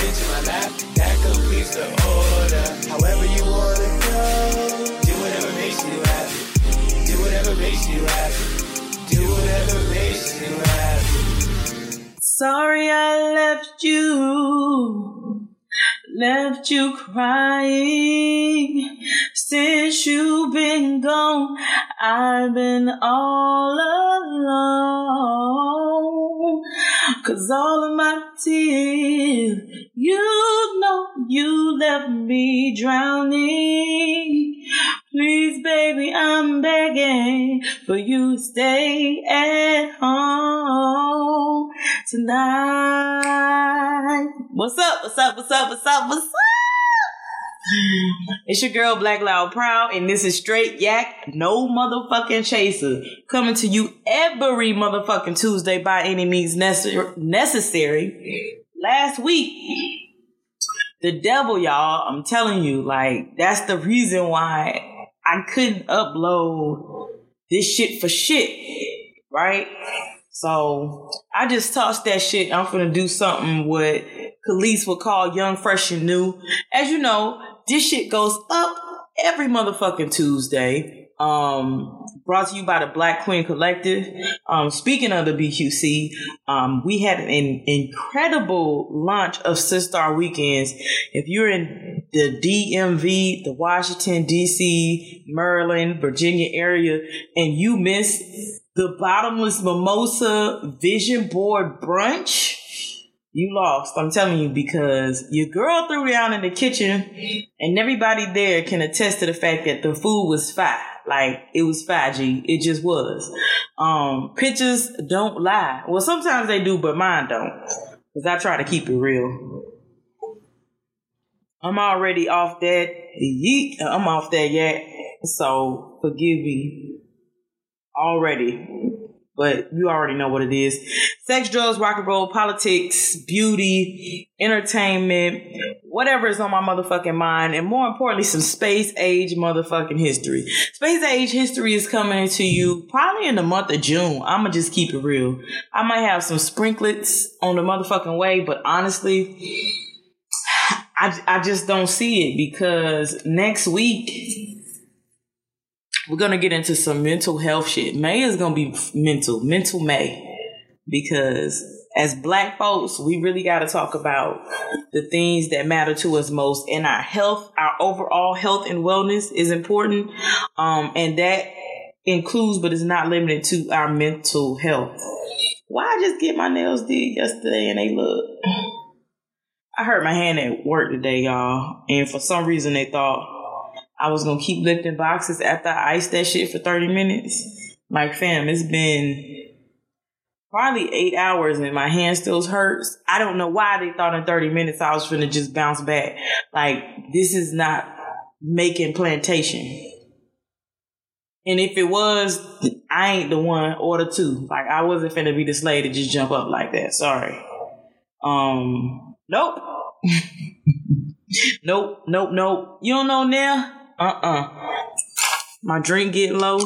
bitch in my lap. That completes the order. However you wanna go. Do whatever makes you happy. Do whatever makes you happy. Do whatever makes you happy. Sorry I left you, left you crying. It's your girl Black Loud Proud, and this is Straight Yak, no motherfucking chaser, coming to you every motherfucking Tuesday by any means necessary. necessary. Last week, the devil, y'all, I'm telling you, like, that's the reason why I couldn't upload this shit for shit, right? So I just tossed that shit. I'm gonna do something what police would call young, fresh, and new. As you know, this shit goes up every motherfucking Tuesday. Um, brought to you by the Black Queen Collective. Um, speaking of the BQC, um, we had an incredible launch of Sistar Weekends. If you're in the DMV, the Washington, DC, Maryland, Virginia area, and you missed the Bottomless Mimosa Vision Board Brunch, you lost. I'm telling you because your girl threw down in the kitchen, and everybody there can attest to the fact that the food was fire. Like it was 5G. It just was. Um, pictures don't lie. Well, sometimes they do, but mine don't. Cause I try to keep it real. I'm already off that yeet. I'm off that yet. So forgive me already but you already know what it is. Sex, drugs, rock and roll, politics, beauty, entertainment, whatever is on my motherfucking mind, and more importantly, some space age motherfucking history. Space age history is coming to you probably in the month of June. I'ma just keep it real. I might have some sprinklets on the motherfucking way, but honestly, I, I just don't see it because next week we're gonna get into some mental health shit. May is gonna be mental, mental May, because as black folks, we really got to talk about the things that matter to us most, and our health, our overall health and wellness is important, um, and that includes, but is not limited to our mental health. Why I just get my nails did yesterday and they look. I hurt my hand at work today, y'all, and for some reason they thought I was gonna keep lifting boxes after I iced that shit for 30 minutes. Like, fam, it's been probably eight hours and my hand still hurts. I don't know why they thought in 30 minutes I was gonna just bounce back. Like, this is not Macon plantation. And if it was, I ain't the one or the two. Like, I wasn't finna be the slave to just jump up like that. Sorry. Um, nope. nope, nope, nope. You don't know now? uh-uh. My drink get low.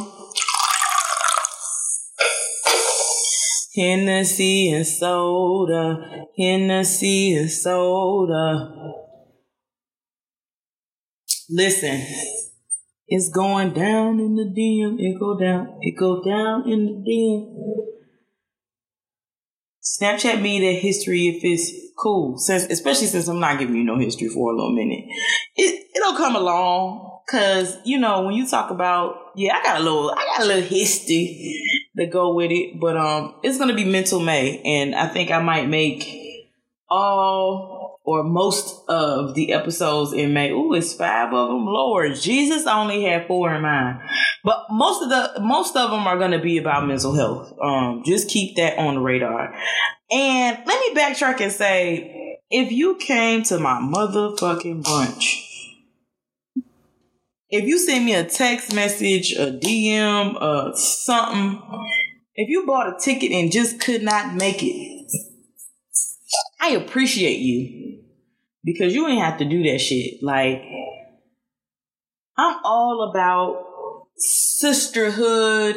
Hennessy and soda, Hennessy and soda. Listen, it's going down in the dim. It go down. It go down in the dim. Snapchat me the history if it's cool. Since especially since I'm not giving you no history for a little minute. It it'll come along. Cause you know when you talk about yeah, I got a little I got a little history to go with it, but um, it's gonna be Mental May, and I think I might make all or most of the episodes in May. Ooh, it's five of them. Lord Jesus, I only had four in mind, but most of the most of them are gonna be about mental health. Um, just keep that on the radar. And let me backtrack and say, if you came to my motherfucking brunch if you send me a text message, a DM, uh, something, if you bought a ticket and just could not make it, I appreciate you because you ain't have to do that shit. Like, I'm all about sisterhood,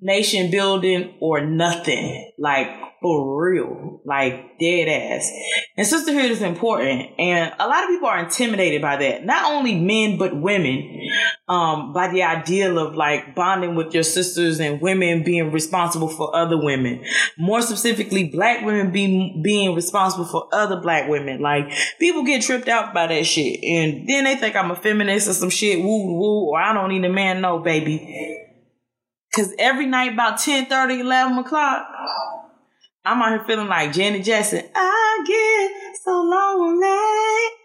nation building, or nothing. Like, for real, like dead ass. And sisterhood is important, and a lot of people are intimidated by that. Not only men but women, um, by the ideal of like bonding with your sisters and women being responsible for other women. More specifically, black women being being responsible for other black women. Like people get tripped out by that shit, and then they think I'm a feminist or some shit. Woo woo, or I don't need a man. No, baby. Cause every night about 10, 30, 11 o'clock, I'm out here feeling like Janet Jackson. I get so lonely.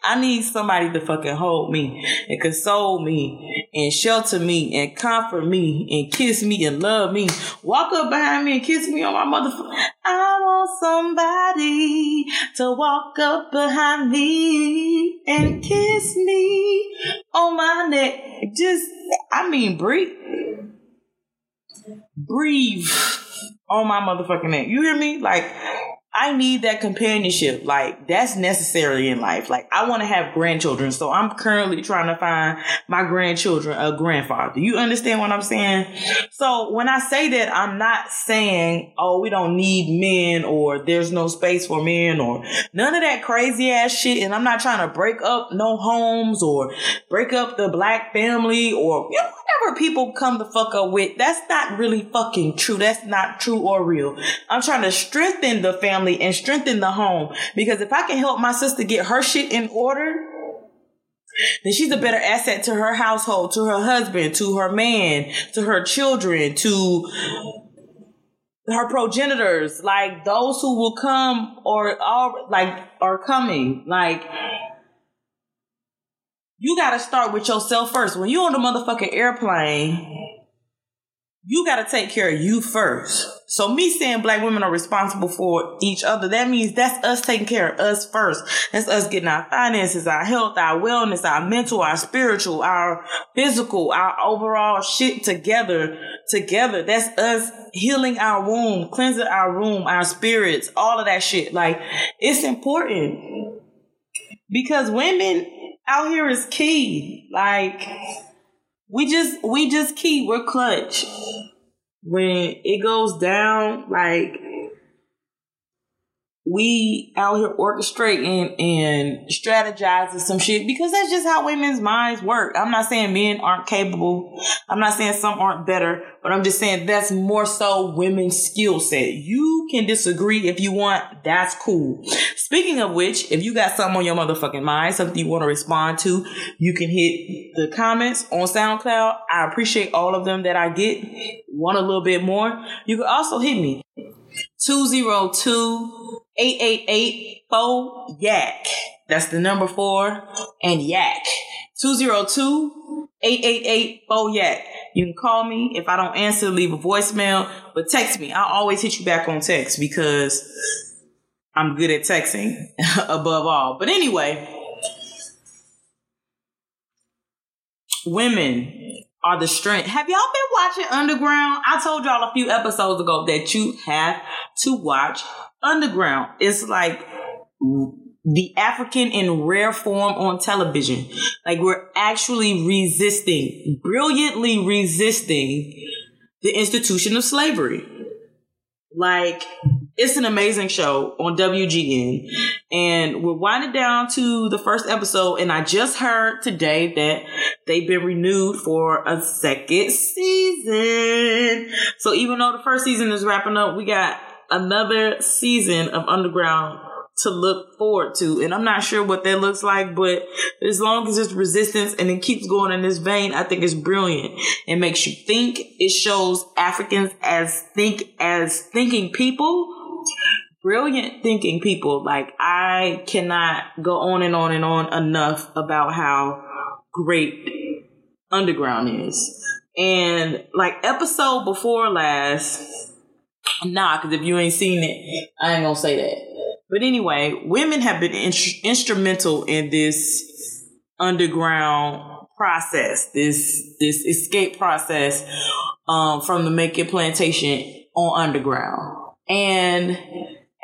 I need somebody to fucking hold me and console me and shelter me and comfort me and kiss me and love me. Walk up behind me and kiss me on my motherfucker. I want somebody to walk up behind me and kiss me on my neck. Just, I mean, breathe breathe on my motherfucking neck. You hear me? Like, I need that companionship. Like, that's necessary in life. Like, I want to have grandchildren. So I'm currently trying to find my grandchildren a grandfather. You understand what I'm saying? So when I say that, I'm not saying, oh, we don't need men or there's no space for men or none of that crazy ass shit. And I'm not trying to break up no homes or break up the black family or, you know, whatever people come to fuck up with, that's not really fucking true. That's not true or real. I'm trying to strengthen the family and strengthen the home because if I can help my sister get her shit in order, then she's a better asset to her household, to her husband, to her man, to her children, to her progenitors, like those who will come or are like are coming. Like you got to start with yourself first. When you're on the motherfucking airplane, you got to take care of you first. So me saying black women are responsible for each other, that means that's us taking care of us first. That's us getting our finances, our health, our wellness, our mental, our spiritual, our physical, our overall shit together, together. That's us healing our womb, cleansing our room, our spirits, all of that shit. Like it's important because women out here is key. Like we just we just keep We're clutch. When it goes down, like we out here orchestrating and strategizing some shit because that's just how women's minds work. I'm not saying men aren't capable. I'm not saying some aren't better, but I'm just saying that's more so women's skill set. You can disagree if you want. That's cool. Speaking of which, if you got something on your motherfucking mind, something you want to respond to, you can hit the comments on SoundCloud. I appreciate all of them that I get. Want a little bit more? You can also hit me 202 888 4 Yak. That's the number four and Yak. 202 888 4 Yak. You can call me. If I don't answer, leave a voicemail, but text me. I'll always hit you back on text because I'm good at texting above all. But anyway, women are the strength. Have y'all been watching Underground? I told y'all a few episodes ago that you have to watch Underground. It's like the African in rare form on television. Like we're actually resisting, brilliantly resisting the institution of slavery. Like it's an amazing show on WGN. And we're winding down to the first episode. And I just heard today that they've been renewed for a second season. So even though the first season is wrapping up, we got another season of Underground to look forward to. And I'm not sure what that looks like, but as long as it's resistance and it keeps going in this vein, I think it's brilliant. It makes you think. It shows Africans as think as thinking people brilliant thinking people. Like I cannot go on and on and on enough about how great Underground is. And like episode before last, nah, because if you ain't seen it, I ain't gonna say that. But anyway, women have been in- instrumental in this underground process, this this escape process um, from the Macon Plantation on underground. And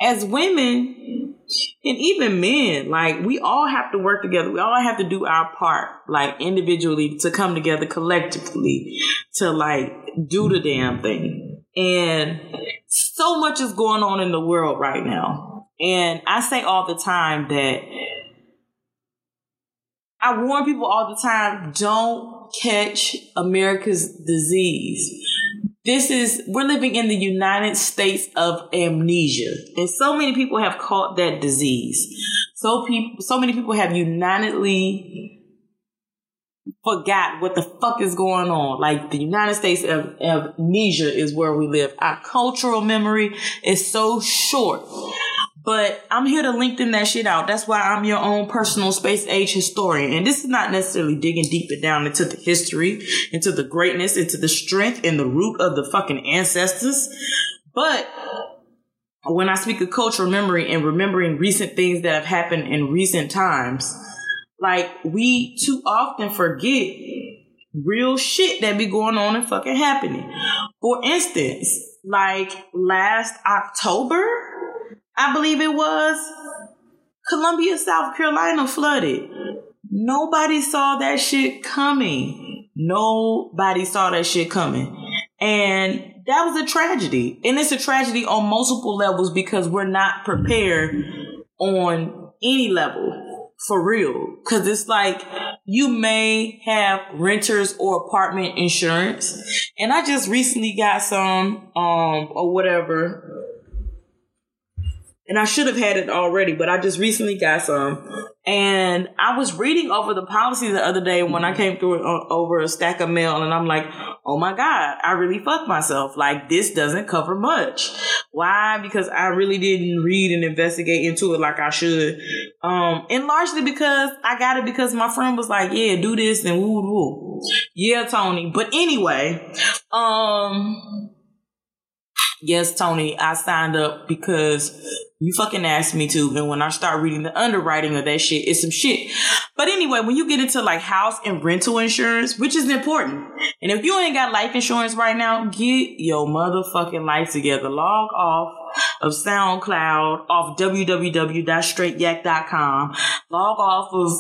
as women and even men, like we all have to work together. We all have to do our part, like individually to come together collectively to like do the damn thing. And so much is going on in the world right now. And I say all the time that I warn people all the time don't catch America's disease. This is, we're living in the United States of amnesia. And so many people have caught that disease. So people, so many people have unitedly forgot what the fuck is going on. Like the United States of, amnesia is where we live. Our cultural memory is so short. But I'm here to lengthen that shit out. That's why I'm your own personal space age historian. And this is not necessarily digging deeper down into the history, into the greatness, into the strength and the root of the fucking ancestors. But when I speak of cultural memory and remembering recent things that have happened in recent times, like we too often forget real shit that be going on and fucking happening. For instance, like last October, I believe it was, Columbia, South Carolina flooded. Nobody saw that shit coming. Nobody saw that shit coming. And that was a tragedy. And it's a tragedy on multiple levels because we're not prepared on any level for real. Cause it's like you may have renters or apartment insurance. And I just recently got some, um, or whatever. And I should have had it already, but I just recently got some. And I was reading over the policy the other day when I came through uh, over a stack of mail, and I'm like, oh my God, I really fucked myself. Like, this doesn't cover much. Why? Because I really didn't read and investigate into it like I should. Um, and largely because I got it because my friend was like, yeah, do this and woo woo. Yeah, Tony. But anyway, um, yes, Tony, I signed up because you fucking asked me to. And when I start reading the underwriting of that shit, it's some shit. But anyway, when you get into like house and rental insurance, which is important. And if you ain't got life insurance right now, get your motherfucking life together. Log off of SoundCloud, off www.straightyak.com, log off of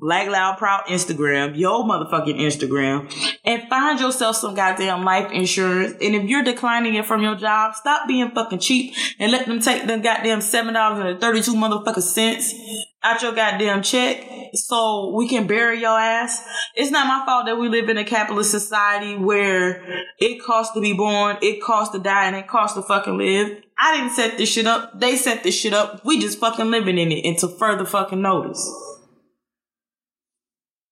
Black Loud Proud Instagram, your motherfucking Instagram, and find yourself some goddamn life insurance. And if you're declining it from your job, stop being fucking cheap and let them take them goddamn seven dollars and thirty two motherfucking cents out your goddamn check so we can bury your ass. It's not my fault that we live in a capitalist society where it costs to be born, it costs to die, and it costs to fucking live. I didn't set this shit up. They set this shit up. We just fucking living in it until further fucking notice.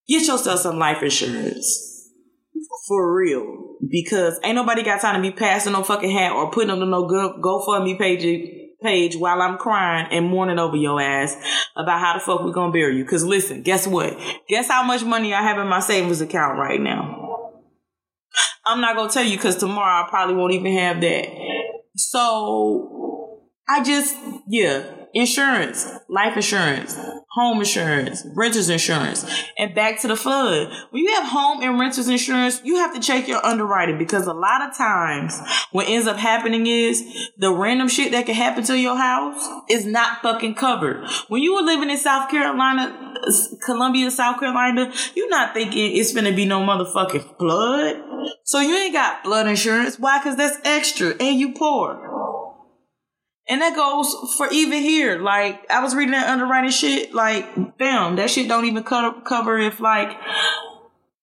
Get yourself some life insurance. For real. Because ain't nobody got time to be passing no fucking hat or putting up no go GoFundMe page page while I'm crying and mourning over your ass about how the fuck we gonna bury you. Cause listen, guess what? Guess how much money I have in my savings account right now? I'm not gonna tell you cause tomorrow I probably won't even have that. So I just, yeah, insurance, life insurance, home insurance, renters insurance, and back to the flood. When you have home and renters insurance, you have to check your underwriting because a lot of times what ends up happening is the random shit that can happen to your house is not fucking covered. When you were living in South Carolina, Columbia, South Carolina, you're not thinking it's gonna be no motherfucking flood. So you ain't got flood insurance. Why? Cause that's extra and you poor. And that goes for even here. Like, I was reading that underwriting shit. Like, damn, that shit don't even cover if, like,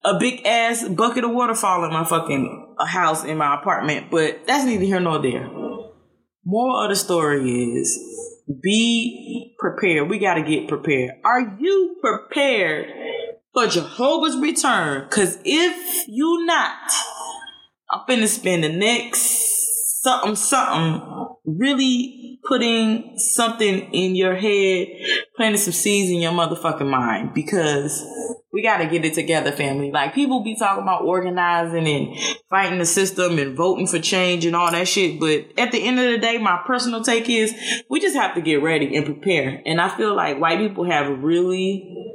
a big ass bucket of water fall in my fucking uh, house in my apartment. But that's neither here nor there. Moral of the story is be prepared. We got to get prepared. Are you prepared for Jehovah's return? Because if you not, I'm finna spend the next something, something really putting something in your head, planting some seeds in your motherfucking mind because we got to get it together, family. Like people be talking about organizing and fighting the system and voting for change and all that shit. But at the end of the day, my personal take is we just have to get ready and prepare. And I feel like white people have really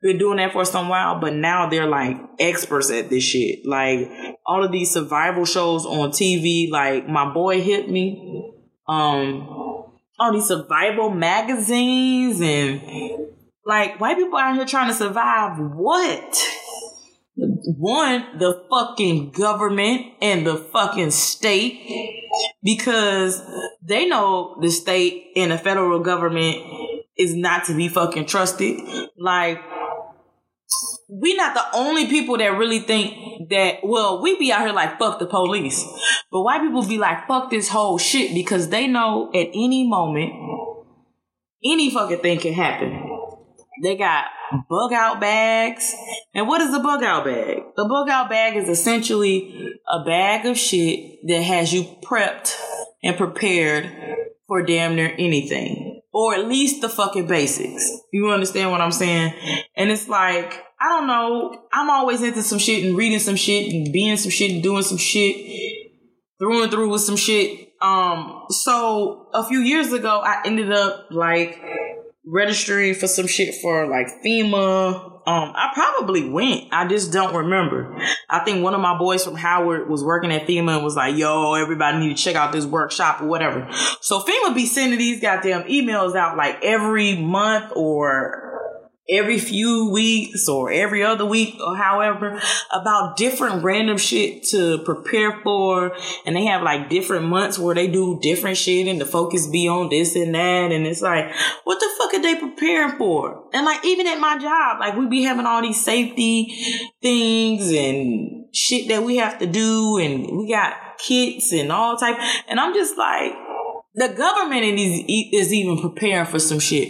been doing that for some while, but now they're like experts at this shit. Like all of these survival shows on TV, like my boy hit me um all these survival magazines and like white people out here trying to survive what? One, the fucking government and the fucking state because they know the state and the federal government is not to be fucking trusted. Like, we not the only people that really think that well we be out here like fuck the police. But white people be like fuck this whole shit because they know at any moment any fucking thing can happen. They got bug out bags. And what is a bug out bag? A bug out bag is essentially a bag of shit that has you prepped and prepared for damn near anything. Or at least the fucking basics. You understand what i'm saying? And it's like I don't know. I'm always into some shit and reading some shit and being some shit and doing some shit through and through with some shit. Um, so a few years ago, I ended up like registering for some shit for like FEMA. Um, I probably went. I just don't remember. I think one of my boys from Howard was working at FEMA and was like, yo, everybody need to check out this workshop or whatever. So FEMA be sending these goddamn emails out like every month or every few weeks or every other week or however about different random shit to prepare for. And they have like different months where they do different shit and the focus be on this and that. And it's like what the fuck are they preparing for? And like even at my job like we be having all these safety things and shit that we have to do. And we got kits and all type. And i'm just like the government is, is even preparing for some shit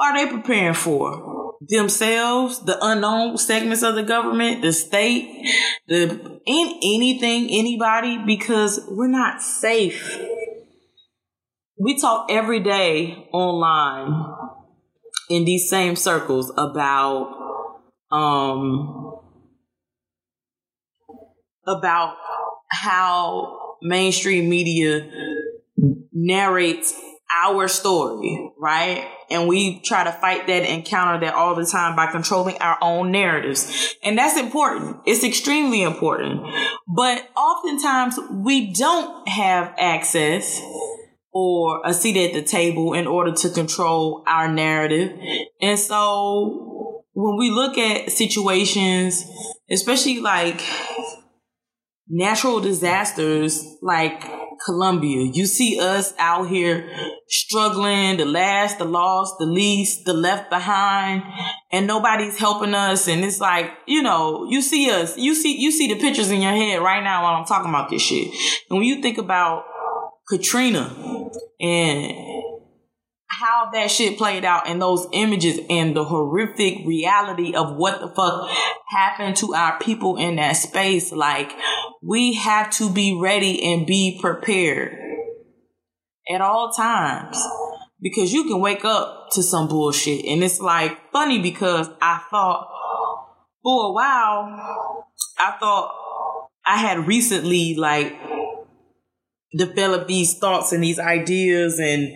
are they preparing for? Themselves, the unknown segments of the government, the state, the in anything, anybody, because we're not safe. We talk every day online in these same circles about um about how mainstream media narrates our story, right? And we try to fight that and counter that all the time by controlling our own narratives. And that's important. It's extremely important. But oftentimes we don't have access or a seat at the table in order to control our narrative. And so when we look at situations, especially like natural disasters, like Columbia. You see us out here struggling, the last, the lost, the least, the left behind, and nobody's helping us. And it's like, you know, you see us, you see, you see the pictures in your head right now while I'm talking about this shit. And when you think about Katrina and how that shit played out and those images and the horrific reality of what the fuck happened to our people in that space. Like, we have to be ready and be prepared at all times because you can wake up to some bullshit. And it's like funny because I thought for a while, I thought I had recently like developed these thoughts and these ideas and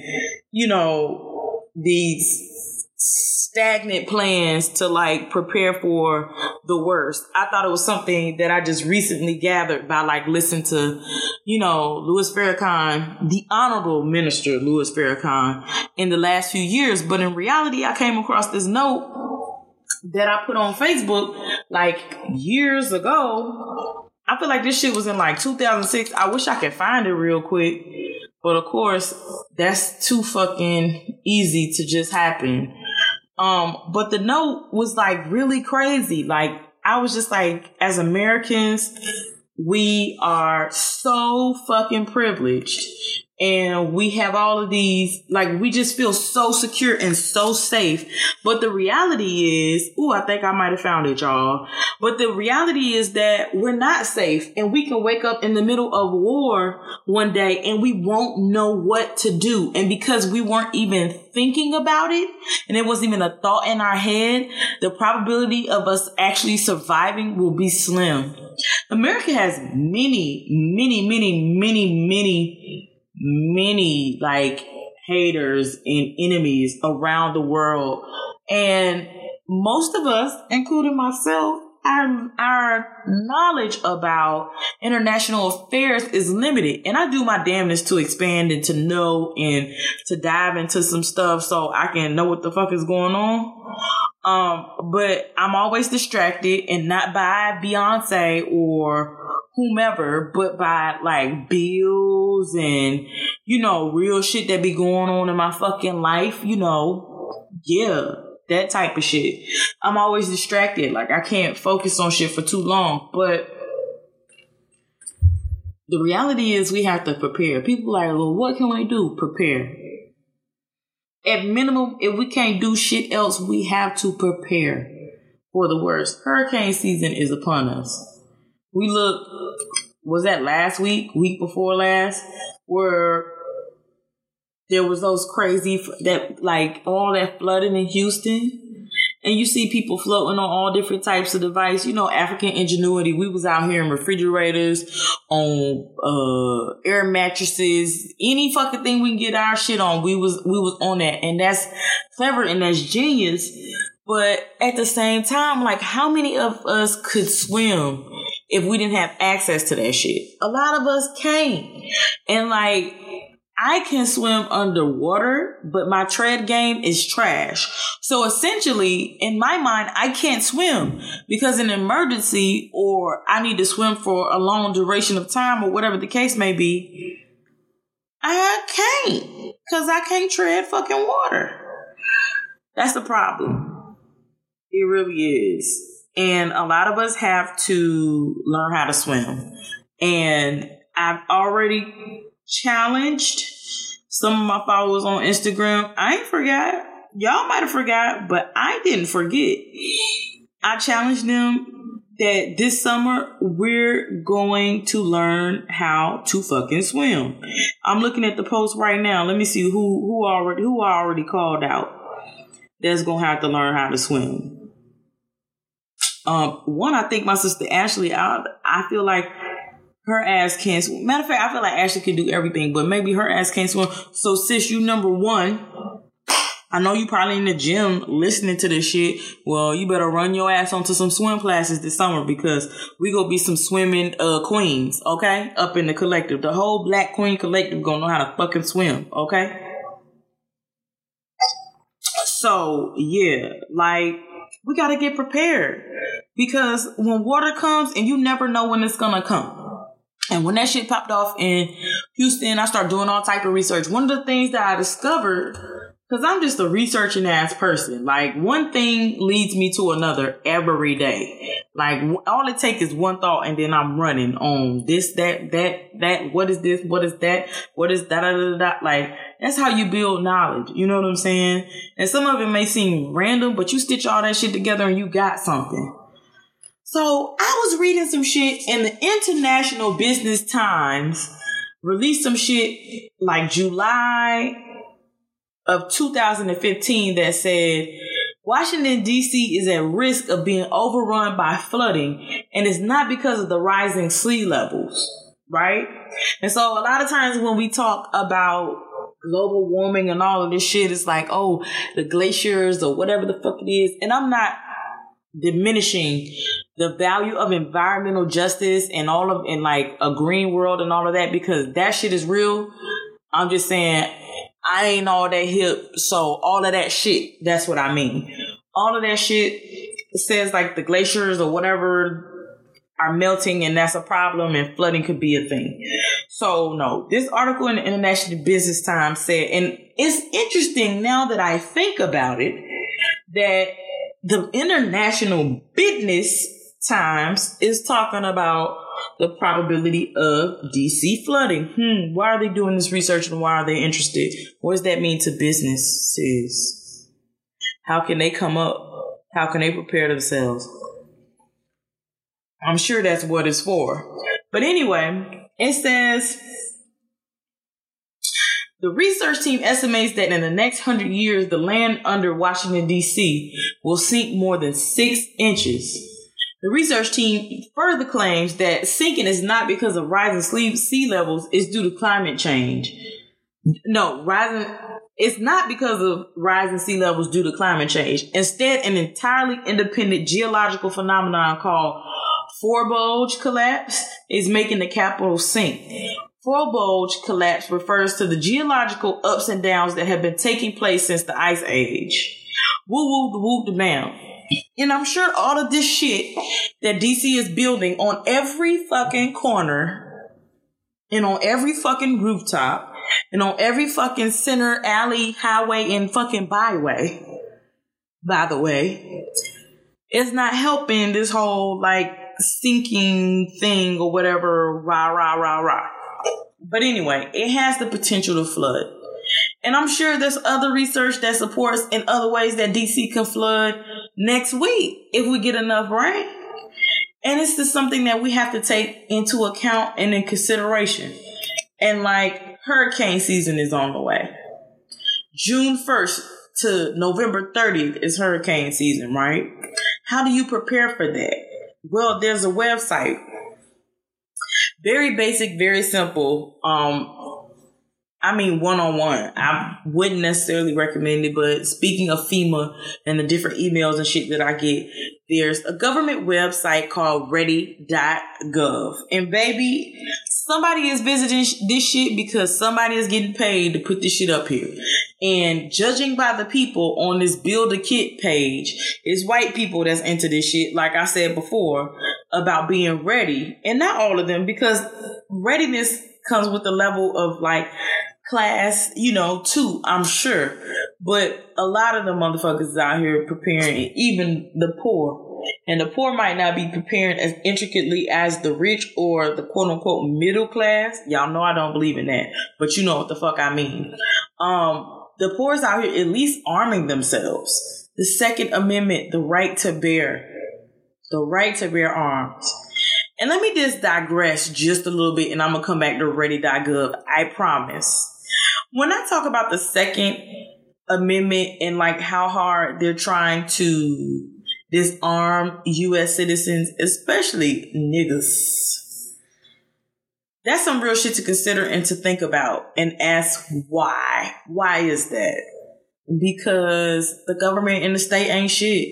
you know, these stagnant plans to like prepare for the worst. I thought it was something that I just recently gathered by like listening to, you know, Louis Farrakhan, the honorable minister Louis Farrakhan in the last few years. But in reality, I came across this note that I put on Facebook like years ago. I feel like this shit was in like 2006. I wish I could find it real quick. But of course, that's too fucking easy to just happen. Um, but the note was like really crazy. Like I was just like, as Americans, we are so fucking privileged and we have all of these like we just feel so secure and so safe. But the reality is oh i think i might have found it y'all. But the reality is that we're not safe. And we can wake up in the middle of war one day and we won't know what to do. And because we weren't even thinking about it and it wasn't even a thought in our head the probability of us actually surviving will be slim. America has many many many many many many like haters and enemies around the world. And most of us, including myself, our, our knowledge about international affairs is limited. And I do my damnedest to expand and to know and to dive into some stuff so I can know what the fuck is going on. Um, but I'm always distracted and not by Beyonce or whomever, but by like bills and, you know, real shit that be going on in my fucking life, you know, yeah, that type of shit. I'm always distracted. Like I can't focus on shit for too long, but the reality is we have to prepare. People are like, well, what can we do? Prepare. At minimum, if we can't do shit else, we have to prepare for the worst. Hurricane season is upon us. We look, was that last week, week before last, where there was those crazy that like all that flooding in Houston and you see people floating on all different types of device. You know, African ingenuity. We was out here in refrigerators, on uh, air mattresses, any fucking thing we can get our shit on. We was we was on that, and that's clever and that's genius. But at the same time, like, how many of us could swim if we didn't have access to that shit? A lot of us can't, and like I can swim underwater, but my tread game is trash. So essentially, in my mind, I can't swim because an emergency or I need to swim for a long duration of time or whatever the case may be, I can't because I can't tread fucking water. That's the problem. It really is. And a lot of us have to learn how to swim. And I've already challenged some of my followers on Instagram. I ain't forgot. Y'all might have forgot, but I didn't forget. I challenged them that this summer we're going to learn how to fucking swim. I'm looking at the post right now. Let me see who who already who I already called out. That's gonna have to learn how to swim. Um, one, I think my sister Ashley. I I feel like her ass can't swim. Matter of fact, I feel like Ashley can do everything, but maybe her ass can't swim. So sis, you number one. I know you probably in the gym listening to this shit. Well, you better run your ass onto some swim classes this summer because we gonna be some swimming uh queens, okay? Up in the collective. The whole Black Queen Collective gonna know how to fucking swim, okay? So yeah, like we gotta get prepared because when water comes and you never know when it's gonna come. And when that shit popped off in Houston, I started doing all type of research. One of the things that I discovered, because I'm just a researching ass person, like one thing leads me to another every day. Like all it takes is one thought, and then I'm running on this, that, that, that. What is this? What is that? What is that? Like that's how you build knowledge. You know what I'm saying? And some of it may seem random, but you stitch all that shit together and you got something. So I was reading some shit and the International Business Times released some shit like July of 2015 that said Washington DC is at risk of being overrun by flooding and it's not because of the rising sea levels, right? And so a lot of times when we talk about global warming and all of this shit, it's like, oh, the glaciers or whatever the fuck it is. And I'm not diminishing the value of environmental justice and all of in like a green world and all of that because that shit is real. I'm just saying I ain't all that hip, so all of that shit, that's what I mean. All of that shit says like the glaciers or whatever are melting and that's a problem and flooding could be a thing. So no, this article in the International Business Times said, and it's interesting now that I think about it, that the International Business Times is talking about the probability of DC flooding. Hmm, why are they doing this research and why are they interested? What does that mean to businesses? How can they come up? How can they prepare themselves? I'm sure that's what it's for. But anyway, it says the research team estimates that in the next hundred years, the land under Washington, D.C. will sink more than six inches. The research team further claims that sinking is not because of rising sea levels, it's due to climate change. No, rising, it's not because of rising sea levels due to climate change. Instead, an entirely independent geological phenomenon called forebulge collapse is making the capital sink. Forebulge collapse refers to the geological ups and downs that have been taking place since the ice age. Woo woo the woo the bam. And I'm sure all of this shit that DC is building on every fucking corner and on every fucking rooftop and on every fucking center alley, highway, and fucking byway, by the way, it's not helping this whole like sinking thing or whatever, rah, rah, rah, rah. But anyway, it has the potential to flood. And I'm sure there's other research that supports in other ways that DC can flood next week if we get enough rain. And it's just something that we have to take into account and in consideration. And like hurricane season is on the way. June 1st to November 30th is hurricane season, right? How do you prepare for that? Well, there's a website. Very basic, very simple. Um, I mean, one on one. I wouldn't necessarily recommend it, but speaking of FEMA and the different emails and shit that I get, there's a government website called ready.gov. And baby, somebody is visiting this shit because somebody is getting paid to put this shit up here. And judging by the people on this build a kit page, it's white people that's into this shit, like I said before, about being ready. And not all of them, because readiness comes with a level of like class, you know, too, I'm sure. But a lot of the motherfuckers out here preparing, even the poor. And the poor might not be preparing as intricately as the rich or the quote unquote middle class. Y'all know I don't believe in that, but you know what the fuck I mean. Um, the poor is out here at least arming themselves. The Second Amendment, the right to bear, the right to bear arms. And let me just digress just a little bit and I'm gonna come back to ready.gov. I promise when I talk about the Second Amendment and like how hard they're trying to disarm U.S. citizens, especially niggas, that's some real shit to consider and to think about and ask why. Why is that? Because the government and the state ain't shit.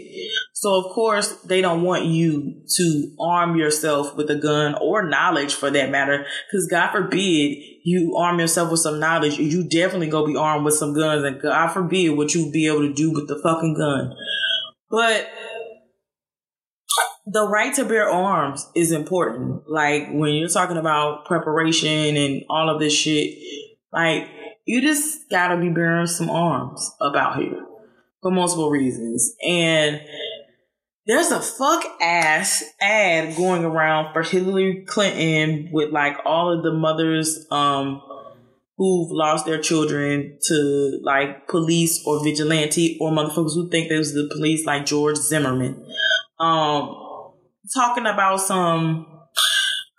So of course they don't want you to arm yourself with a gun or knowledge for that matter. Cause God forbid you arm yourself with some knowledge, you definitely go be armed with some guns and God forbid what you be able to do with the fucking gun. But the right to bear arms is important. Like when you're talking about preparation and all of this shit, like you just gotta be bearing some arms about here for multiple reasons. And there's a fuck ass ad going around for Hillary Clinton with like all of the mothers um who've lost their children to like police or vigilante or motherfuckers who think there's the police like George Zimmerman. Um talking about some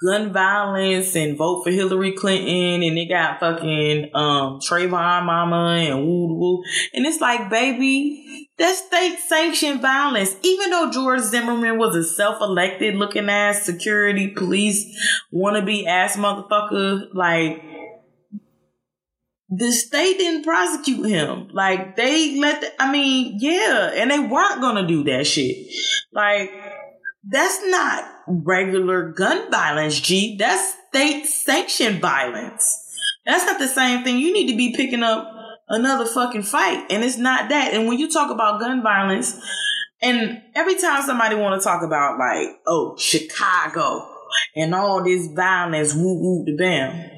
gun violence and vote for Hillary Clinton and they got fucking um Trayvon mama and woo woo. And it's like, baby, that's state sanctioned violence. Even though George Zimmerman was a self elected looking ass security police wannabe ass motherfucker, like the state didn't prosecute him. Like they let the, I mean, yeah, and they weren't gonna do that shit. Like that's not regular gun violence, G. That's state sanctioned violence. That's not the same thing. You need to be picking up another fucking fight. And it's not that. And when you talk about gun violence, and every time somebody want to talk about like, oh, Chicago and all this violence, woo woo the bam.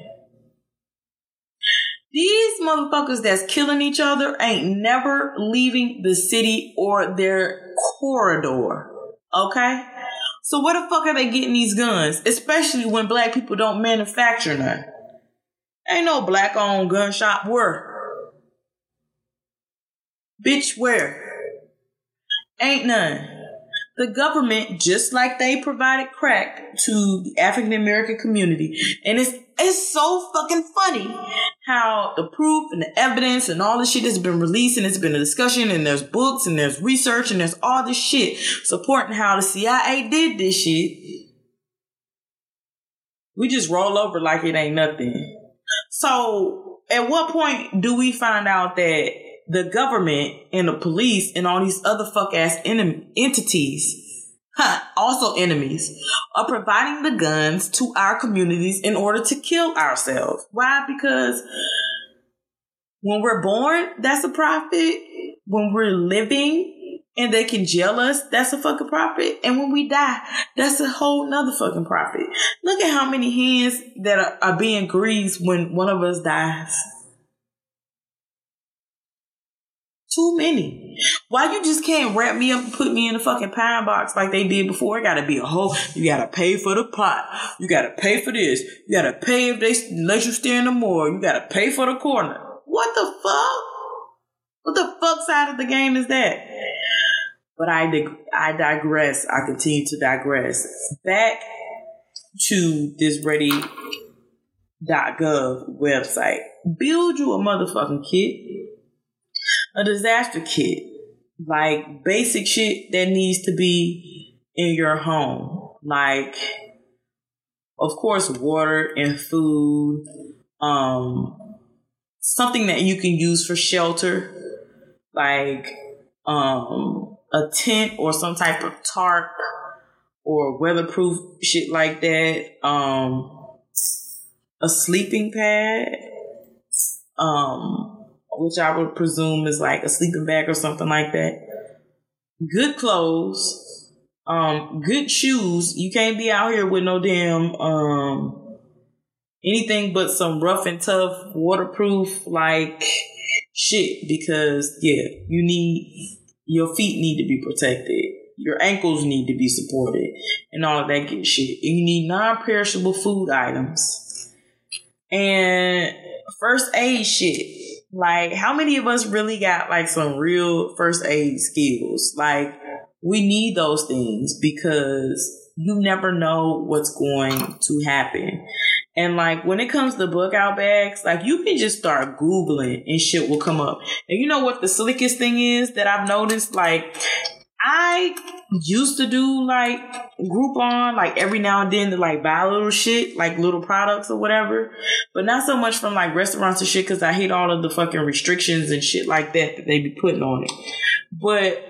These motherfuckers that's killing each other ain't never leaving the city or their corridor. Okay? So where the fuck are they getting these guns? Especially when black people don't manufacture none. Ain't no black owned gun shop where. Bitch, where? Ain't none. The government, just like they provided crack to the African American community, and it's it's so fucking funny how the proof and the evidence and all the shit has been released and it's been a discussion and there's books and there's research and there's all this shit supporting how the CIA did this shit. We just roll over like it ain't nothing. So at what point do we find out that the government and the police and all these other fuck ass en- entities, huh, also enemies, are providing the guns to our communities in order to kill ourselves. Why? Because when we're born, that's a profit. When we're living and they can jail us, that's a fucking profit. And when we die, that's a whole nother fucking profit. Look at how many hands that are, are being greased when one of us dies. Too many. Why you just can't wrap me up and put me in a fucking pine box like they did before? It gotta be a whole, you gotta pay for the pot. You gotta pay for this. You gotta pay if they let you stay in the morgue. You gotta pay for the corner. What the fuck? What the fuck side of the game is that? But I dig- I digress. I continue to digress. Back to this ready.gov website. Build you a motherfucking kit a disaster kit, like basic shit that needs to be in your home, like of course water and food, um, something that you can use for shelter, like um, a tent or some type of tarp or weatherproof shit like that. Um, a sleeping pad. Um, which I would presume is like a sleeping bag or something like that. Good clothes, um, good shoes. You can't be out here with no damn um anything but some rough and tough waterproof like shit because yeah, you need your feet need to be protected. Your ankles need to be supported and all of that good shit. And you need non-perishable food items. And first aid shit like, how many of us really got like some real first aid skills? Like, we need those things because you never know what's going to happen. And like when it comes to bug out bags, like you can just start Googling and shit will come up. And you know what the slickest thing is that I've noticed? Like I used to do like Groupon, like every now and then to like buy little shit, like little products or whatever, but not so much from like restaurants and shit because I hate all of the fucking restrictions and shit like that that they be putting on it. But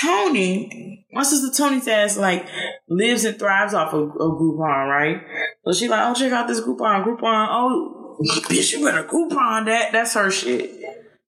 Tony, my sister Tony's ass like lives and thrives off of, of Groupon, right? So she like, oh check out this Groupon, Groupon. Oh, bitch, you better Groupon that. That's her shit.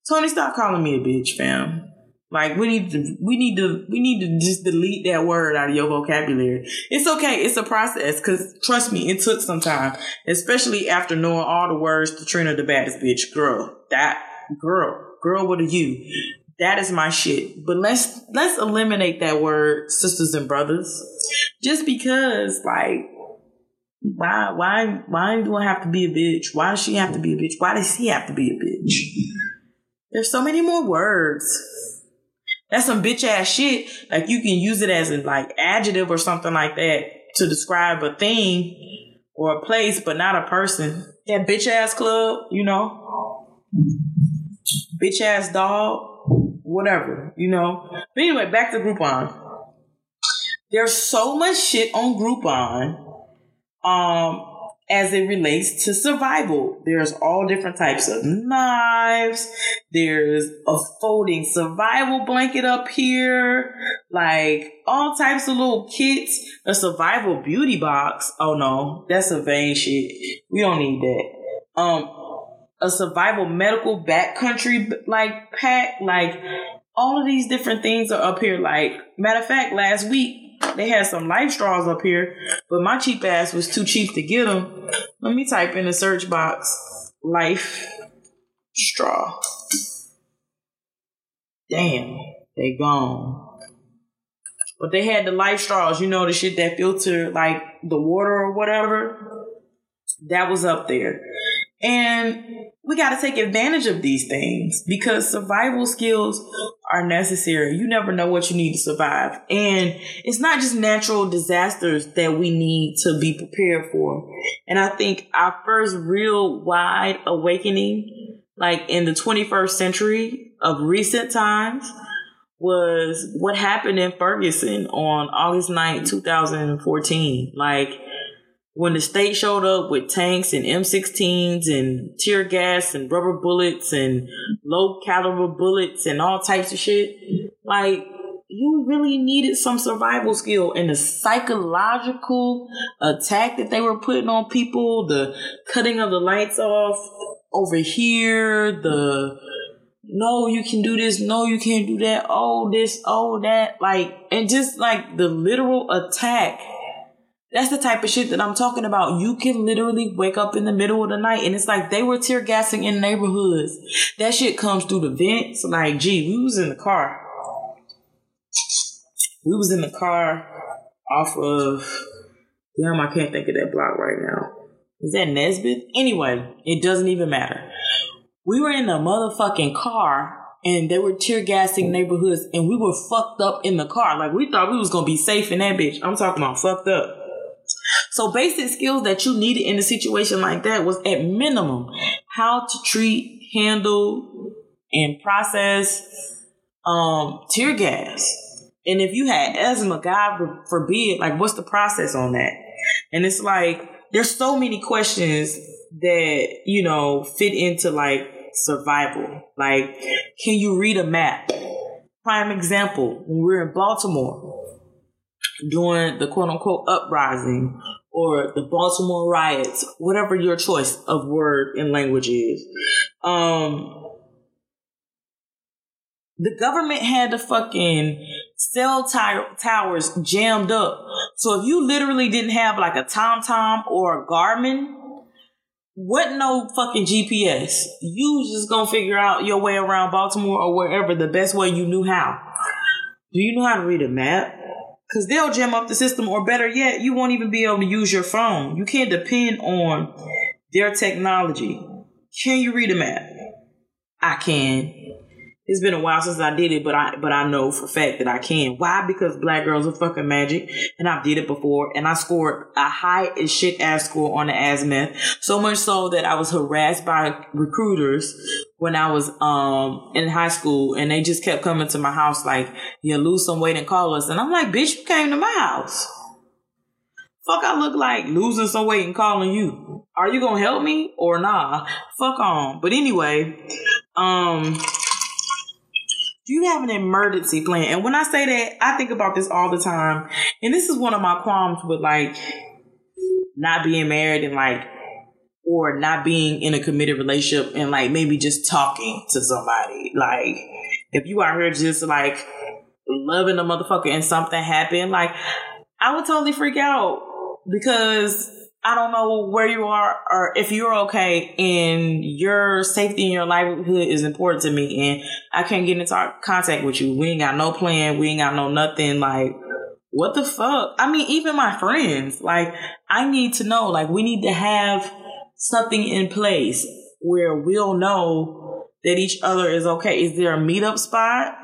Tony, stop calling me a bitch, fam. Like we need to, we need to, we need to just delete that word out of your vocabulary. It's okay. It's a process. Cause trust me, it took some time, especially after knowing all the words to Trina the baddest bitch, girl, that girl, girl, what are you? That is my shit. But let's, let's eliminate that word, sisters and brothers, just because like, why, why, why do I have to be a bitch? Why does she have to be a bitch? Why does he have to be a bitch? There's so many more words. That's some bitch ass shit. Like you can use it as a like adjective or something like that to describe a thing or a place, but not a person. That bitch ass club, you know, bitch ass dog, whatever, you know. But anyway, back to Groupon. There's so much shit on Groupon. Um, as it relates to survival. There's all different types of knives. There's a folding survival blanket up here. Like all types of little kits. A survival beauty box. Oh no, that's a vain shit. We don't need that. Um, a survival medical backcountry like pack. Like all of these different things are up here. Like matter of fact, last week they had some life straws up here, but my cheap ass was too cheap to get them. Let me type in the search box life straw. Damn, they gone. But they had the life straws, you know, the shit that filter like the water or whatever. That was up there. And we got to take advantage of these things because survival skills are necessary. You never know what you need to survive. And it's not just natural disasters that we need to be prepared for. And I think our first real wide awakening, like in the 21st century of recent times, was what happened in Ferguson on August 9, 2014. Like, when the state showed up with tanks and M16s and tear gas and rubber bullets and low caliber bullets and all types of shit, like you really needed some survival skill and the psychological attack that they were putting on people, the cutting of the lights off over here, the no, you can do this, no, you can't do that, oh, this, oh, that, like, and just like the literal attack. That's the type of shit that I'm talking about. You can literally wake up in the middle of the night and it's like they were tear gassing in neighborhoods. That shit comes through the vents. Like, gee, we was in the car. We was in the car off of, damn, I can't think of that block right now. Is that Nesbitt? Anyway, it doesn't even matter. We were in a motherfucking car and they were tear gassing neighborhoods and we were fucked up in the car. Like we thought we was gonna be safe in that bitch. I'm talking about fucked up. So basic skills that you needed in a situation like that was at minimum how to treat, handle, and process um tear gas. And if you had asthma, God forbid, like what's the process on that? And it's like there's so many questions that, you know, fit into like survival. Like, can you read a map? Prime example, when we are in Baltimore during the quote unquote uprising or the Baltimore riots, whatever your choice of word and language is, um, the government had the fucking cell t- towers jammed up. So if you literally didn't have like a TomTom or a Garmin, what no fucking GPS. You just gonna figure out your way around Baltimore or wherever the best way you knew how. Do you know how to read a map? Cause they'll jam up the system, or better yet, you won't even be able to use your phone. You can't depend on their technology. Can you read a map? I can it's been a while since I did it, but I but I know for fact that I can. Why? Because black girls are fucking magic, and I did it before, and I scored a high as shit ass score on the azimuth. So much so that I was harassed by recruiters when I was um in high school, and they just kept coming to my house like, "You lose some weight and call us," and I'm like, "Bitch, you came to my house." Fuck, I look like losing some weight and calling you. Are you gonna help me or nah? Fuck on. But anyway, um do you have an emergency plan? And when I say that, I think about this all the time. And this is one of my qualms with like not being married and like, or not being in a committed relationship and like maybe just talking to somebody. Like, if you are here just like loving a motherfucker and something happened, like, I would totally freak out because I don't know where you are or if you're okay and your safety and your livelihood is important to me and I can't get into contact with you. We ain't got no plan. We ain't got no nothing. Like, what the fuck? I mean, even my friends, like, I need to know, like, we need to have something in place where we'll know that each other is okay. Is there a meetup spot?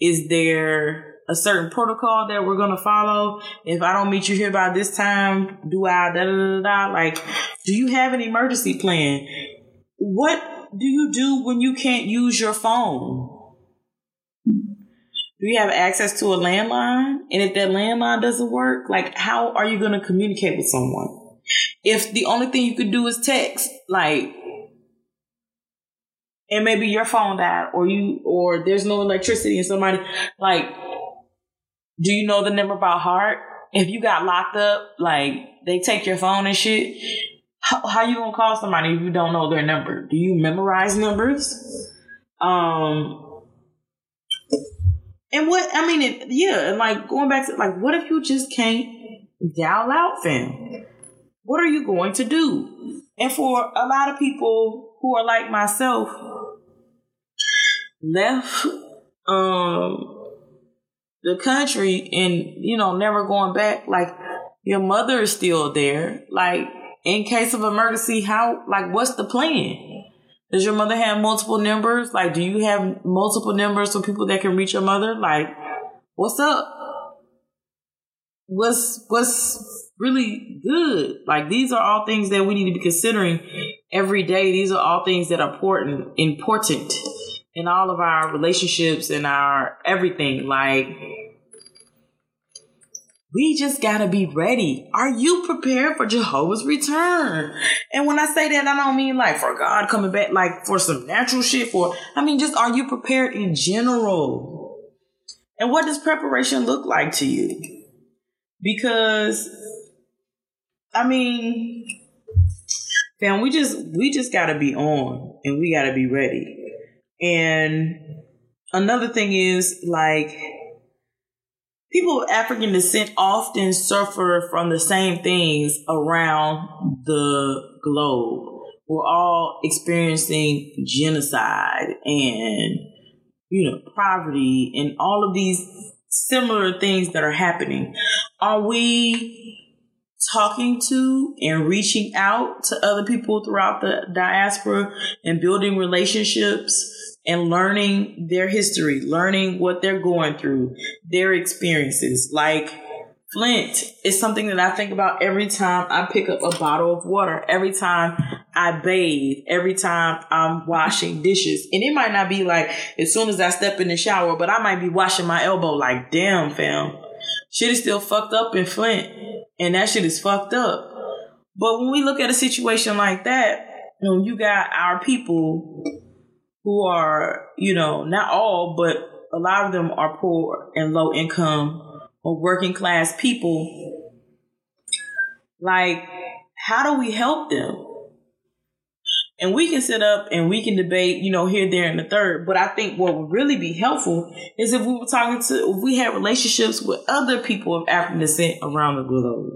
Is there a certain protocol that we're gonna follow. If I don't meet you here by this time, do I da da da da? Like, do you have an emergency plan? What do you do when you can't use your phone? Do you have access to a landline? And if that landline doesn't work, like, how are you gonna communicate with someone? If the only thing you could do is text, like, and maybe your phone died or you or there's no electricity and somebody like do you know the number by heart? If you got locked up, like they take your phone and shit, how, how you gonna call somebody if you don't know their number? Do you memorize numbers? Um, and what I mean, it, yeah, and like going back to like, what if you just can't dial out, fam? What are you going to do? And for a lot of people who are like myself, left um the country and you know never going back like your mother is still there. Like in case of emergency how like what's the plan? Does your mother have multiple numbers? Like do you have multiple numbers for people that can reach your mother? Like what's up? What's what's really good? Like these are all things that we need to be considering every day. These are all things that are important important in all of our relationships and our everything. Like, we just gotta be ready. Are you prepared for Jehovah's return? And when I say that, I don't mean like for God coming back, like for some natural shit. For I mean, just are you prepared in general? And what does preparation look like to you? Because, I mean, fam, we just we just gotta be on and we gotta be ready. And another thing is like people of African descent often suffer from the same things around the globe. We're all experiencing genocide and, you know, poverty and all of these similar things that are happening. Are we talking to and reaching out to other people throughout the diaspora and building relationships and learning their history, learning what they're going through, their experiences. Like Flint is something that I think about every time I pick up a bottle of water, every time I bathe, every time I'm washing dishes. And it might not be like as soon as I step in the shower, but I might be washing my elbow like, damn, fam. Shit is still fucked up in Flint. And that shit is fucked up. But when we look at a situation like that, you know, you got our people who are, you know, not all, but a lot of them are poor and low income or working class people. Like, how do we help them? And we can sit up and we can debate, you know, here, there, and the third. But I think what would really be helpful is if we were talking to, if we had relationships with other people of African descent around the globe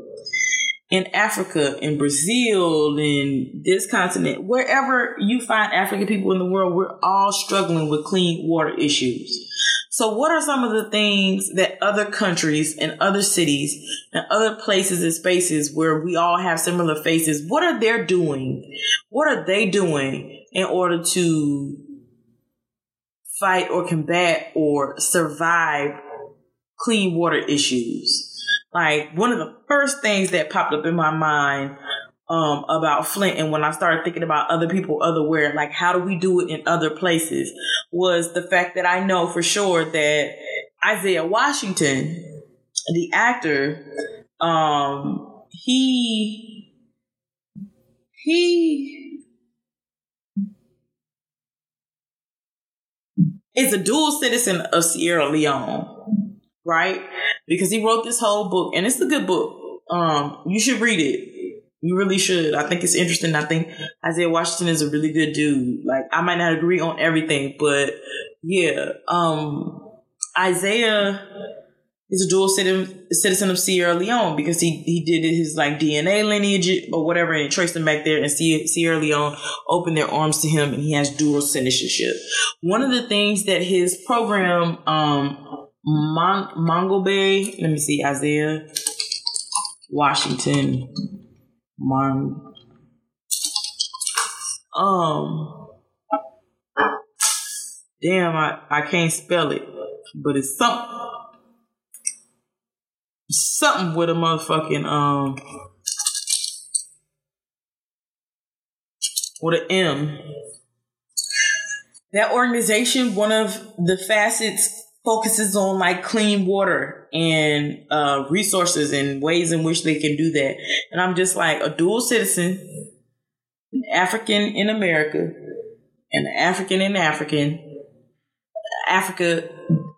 in Africa, in Brazil, in this continent, wherever you find African people in the world, we're all struggling with clean water issues. So what are some of the things that other countries and other cities and other places and spaces where we all have similar faces, what are they doing? What are they doing in order to fight or combat or survive clean water issues? Like one of the first things that popped up in my mind um, about Flint and when I started thinking about other people otherwhere, like how do we do it in other places, was the fact that I know for sure that Isaiah Washington, the actor, um, he he is a dual citizen of Sierra Leone, right? because he wrote this whole book, and it's a good book. Um, you should read it. You really should. I think it's interesting. I think Isaiah Washington is a really good dude. Like I might not agree on everything, but yeah, um, Isaiah is a dual citizen of Sierra Leone because he, he did his like DNA lineage or whatever and traced him back there and Sierra Leone opened their arms to him and he has dual citizenship. One of the things that his program, um, Mon- Mongo Bay. Let me see. Isaiah Washington. Mon. Um. Damn, I, I can't spell it, but it's something. Something with a motherfucking um. With an M. That organization, one of the facets focuses on like clean water and uh, resources and ways in which they can do that. And I'm just like a dual citizen, an African in America, and an African in African. Africa,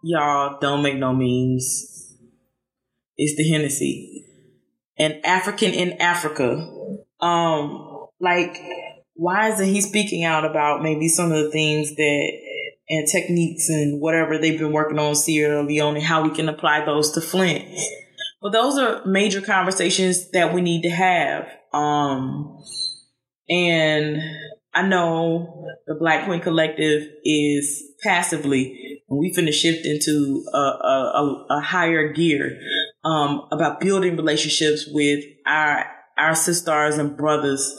y'all don't make no means. It's the Hennessy. An African in Africa. Um, like, why isn't he speaking out about maybe some of the things that and techniques and whatever they've been working on Sierra Leone and how we can apply those to Flint. But those are major conversations that we need to have. Um, and I know the Black Queen Collective is passively, and we finna shift into a, a, a higher gear um, about building relationships with our our sisters and brothers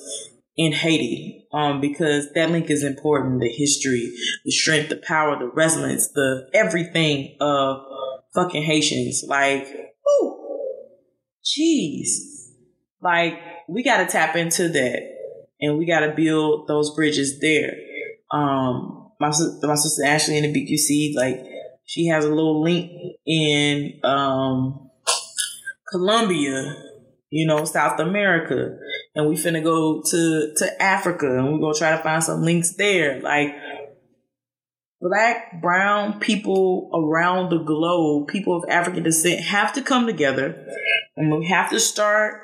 in Haiti um, because that link is important. The history, the strength, the power, the resilience, the everything of fucking Haitians. Like, ooh, jeez. Like, we got to tap into that and we got to build those bridges there. Um, my, my sister Ashley in the BQC, like, she has a little link in um, Colombia, you know, South America and we finna go to to Africa and we're gonna try to find some links there. Like black, brown people around the globe, people of African descent have to come together and we have to start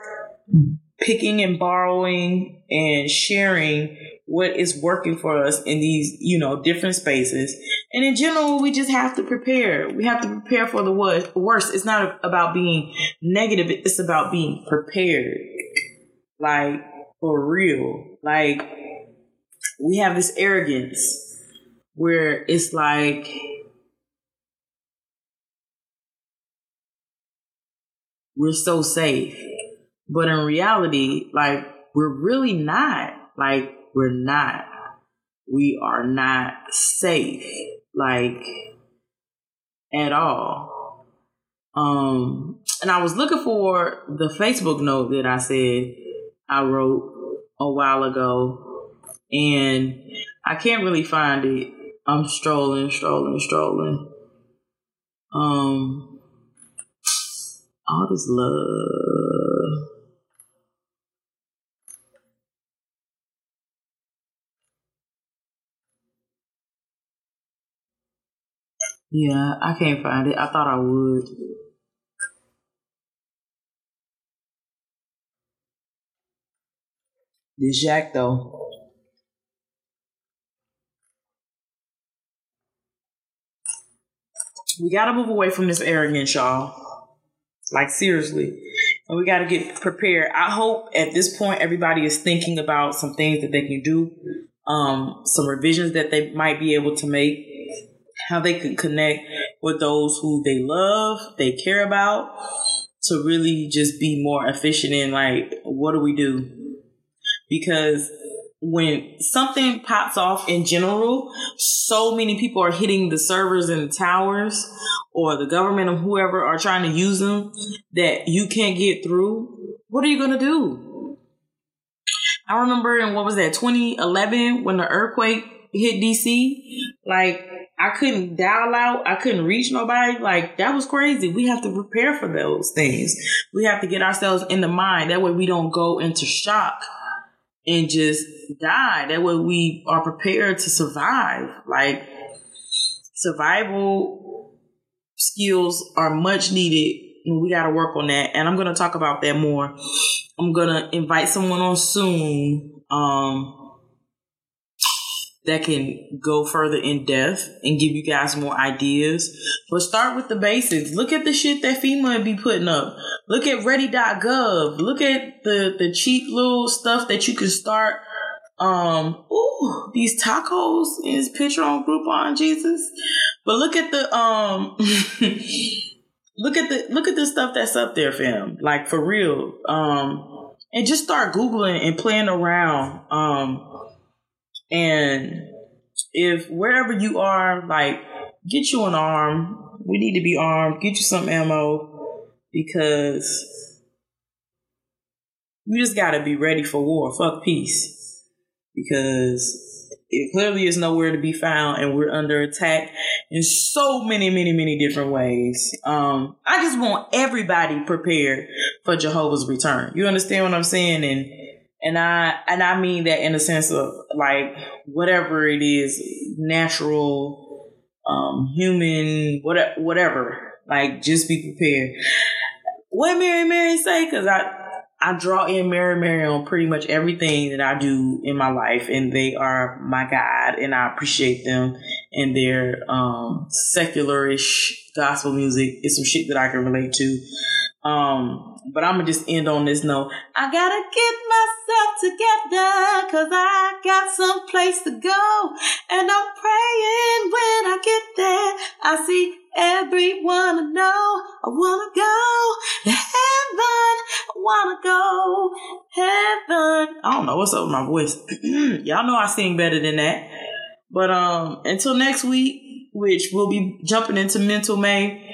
picking and borrowing and sharing what is working for us in these, you know, different spaces. And in general, we just have to prepare. We have to prepare for the worst. It's not about being negative. It's about being prepared. Like, for real. Like, we have this arrogance where it's like, we're so safe. But in reality, like, we're really not. Like, we're not. We are not safe, like at all. Um, and I was looking for the Facebook note that I said I wrote a while ago, and I can't really find it. I'm strolling, strolling, strolling. Um, all this love. Yeah, I can't find it. I thought I would. This Jack though. We gotta move away from this arrogance, y'all. Like seriously. And we gotta get prepared. I hope at this point everybody is thinking about some things that they can do, um, some revisions that they might be able to make how they can connect with those who they love, they care about, to really just be more efficient in like, what do we do? Because when something pops off in general, so many people are hitting the servers and the towers or the government or whoever are trying to use them that you can't get through. What are you going to do? I remember in what was that, 2011 when the earthquake hit DC? Like, I couldn't dial out. I couldn't reach nobody. Like that was crazy. We have to prepare for those things. We have to get ourselves in the mind. That way we don't go into shock and just die. That way we are prepared to survive. Like survival skills are much needed. We got to work on that. And I'm going to talk about that more. I'm going to invite someone on soon. Um, that can go further in depth and give you guys more ideas. But start with the basics. Look at the shit that FEMA be putting up. Look at ready.gov. Look at the, the cheap little stuff that you can start. Um, ooh, these tacos is picture on Groupon, Jesus. But look at the, um, look at the, look at the stuff that's up there, fam. Like for real. Um, and just start Googling and playing around. Um, and if wherever you are, like, get you an arm. We need to be armed. Get you some ammo because you just got to be ready for war. Fuck peace. Because it clearly is nowhere to be found and we're under attack in so many, many, many different ways. Um, I just want everybody prepared for Jehovah's return. You understand what I'm saying? And and I and I mean that in the sense of like whatever it is, natural, um, human, whatever, whatever. Like just be prepared. What Mary Mary say? Because I I draw in Mary Mary on pretty much everything that I do in my life, and they are my guide, and I appreciate them and their um, secularish gospel music. It's some shit that I can relate to. Um, but I'm gonna just end on this note. I gotta get myself together cause I got some place to go. And I'm praying when I get there. I see everyone I know. I wanna go to heaven. I wanna go heaven. I don't know what's up with my voice. Y'all know I sing better than that. But um until next week, which we'll be jumping into mental May.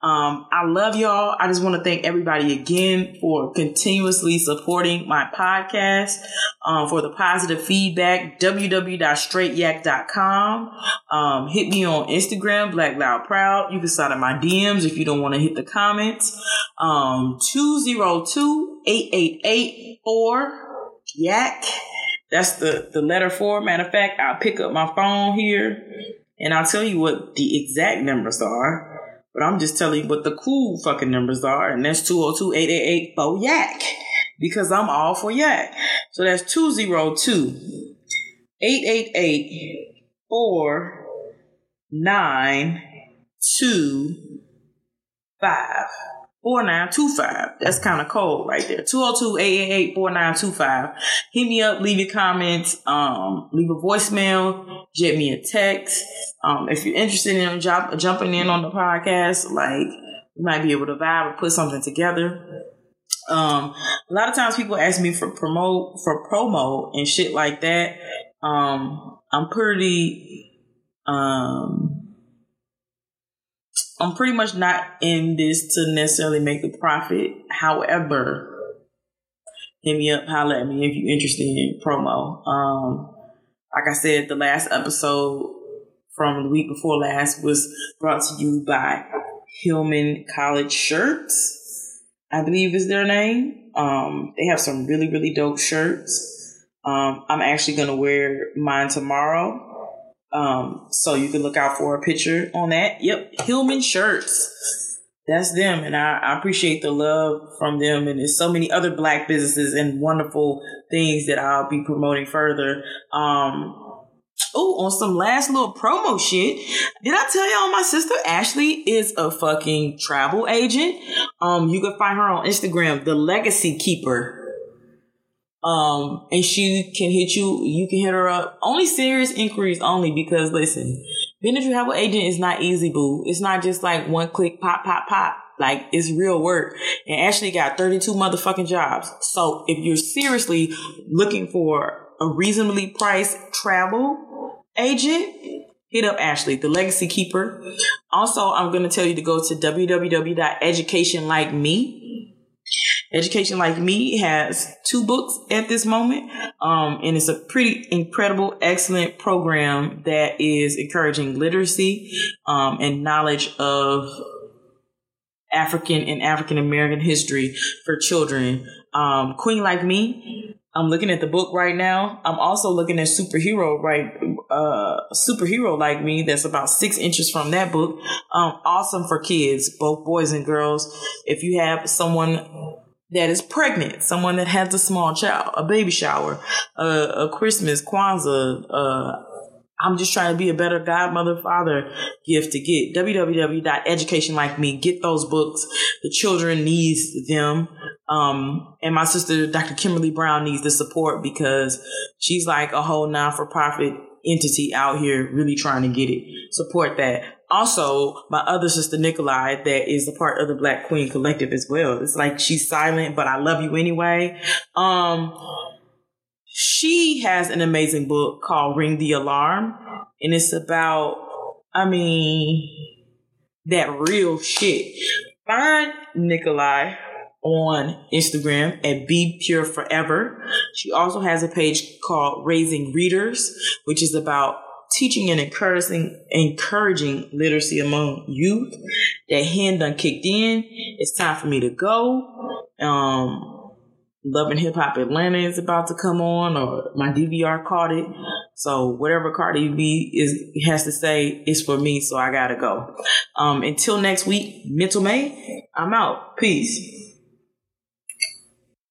Um, I love y'all. I just want to thank everybody again for continuously supporting my podcast, um, for the positive feedback. www.straightyak.com. Um, hit me on Instagram, Black Loud Proud. You can sign in my DMs if you don't want to hit the comments. Um, 202-888-4 Yak. That's the, the letter four. Matter of fact, I'll pick up my phone here and I'll tell you what the exact numbers are. But I'm just telling you what the cool fucking numbers are, and that's 202 888 yak because I'm all for yak. So that's 202 888 4925. 4925. That's kind of cold right there. 202-888-4925. Hit me up, leave your comments, um, leave a voicemail, jet me a text. Um, if you're interested in jump, jumping in on the podcast, like you might be able to vibe or put something together. Um, a lot of times people ask me for promote for promo and shit like that. Um, I'm pretty um I'm pretty much not in this to necessarily make a profit. However, hit me up, holla at me if you're interested in promo. Um, like I said, the last episode from the week before last was brought to you by Hillman College Shirts. I believe is their name. Um, they have some really, really dope shirts. Um, I'm actually gonna wear mine tomorrow. Um, so you can look out for a picture on that. Yep, Hillman shirts. That's them, and I, I appreciate the love from them. And there's so many other black businesses and wonderful things that I'll be promoting further. Um, Oh, on some last little promo shit. Did I tell y'all my sister Ashley is a fucking travel agent? Um, you can find her on Instagram, the Legacy Keeper. Um, and she can hit you, you can hit her up. Only serious inquiries only because listen, being a travel agent is not easy, boo. It's not just like one click, pop, pop, pop. Like it's real work. And Ashley got 32 motherfucking jobs. So if you're seriously looking for a reasonably priced travel agent, hit up Ashley, the legacy keeper. Also, I'm going to tell you to go to www.educationlikeme Education Like Me has two books at this moment. Um, and it's a pretty incredible, excellent program that is encouraging literacy, um, and knowledge of African and African American history for children. Um, Queen Like Me, I'm looking at the book right now. I'm also looking at superhero right, uh, superhero like me. That's about six inches from that book. Um, awesome for kids, both boys and girls. If you have someone that is pregnant, someone that has a small child, a baby shower, a Christmas, Kwanzaa, uh, I'm just trying to be a better godmother, father gift to get. www.educationlikeme. Get those books. The children needs them. Um, and my sister, Dr. Kimberly Brown needs the support because she's like a whole non-for-profit entity out here really trying to get it. Support that also my other sister Nikolai that is a part of the Black Queen Collective as well. It's like she's silent, but I love you anyway. Um, she has an amazing book called Ring the Alarm, and it's about, I mean, that real shit. Find Nikolai on Instagram at Be Pure Forever. She also has a page called Raising Readers, which is about teaching and encouraging encouraging literacy among youth. That hand done kicked in. It's time for me to go. Um, Love & Hip Hop Atlanta is about to come on, or my DVR caught it. So whatever Cardi B is has to say is for me. So I gotta go. Um, until next week, Mental May. I'm out. Peace.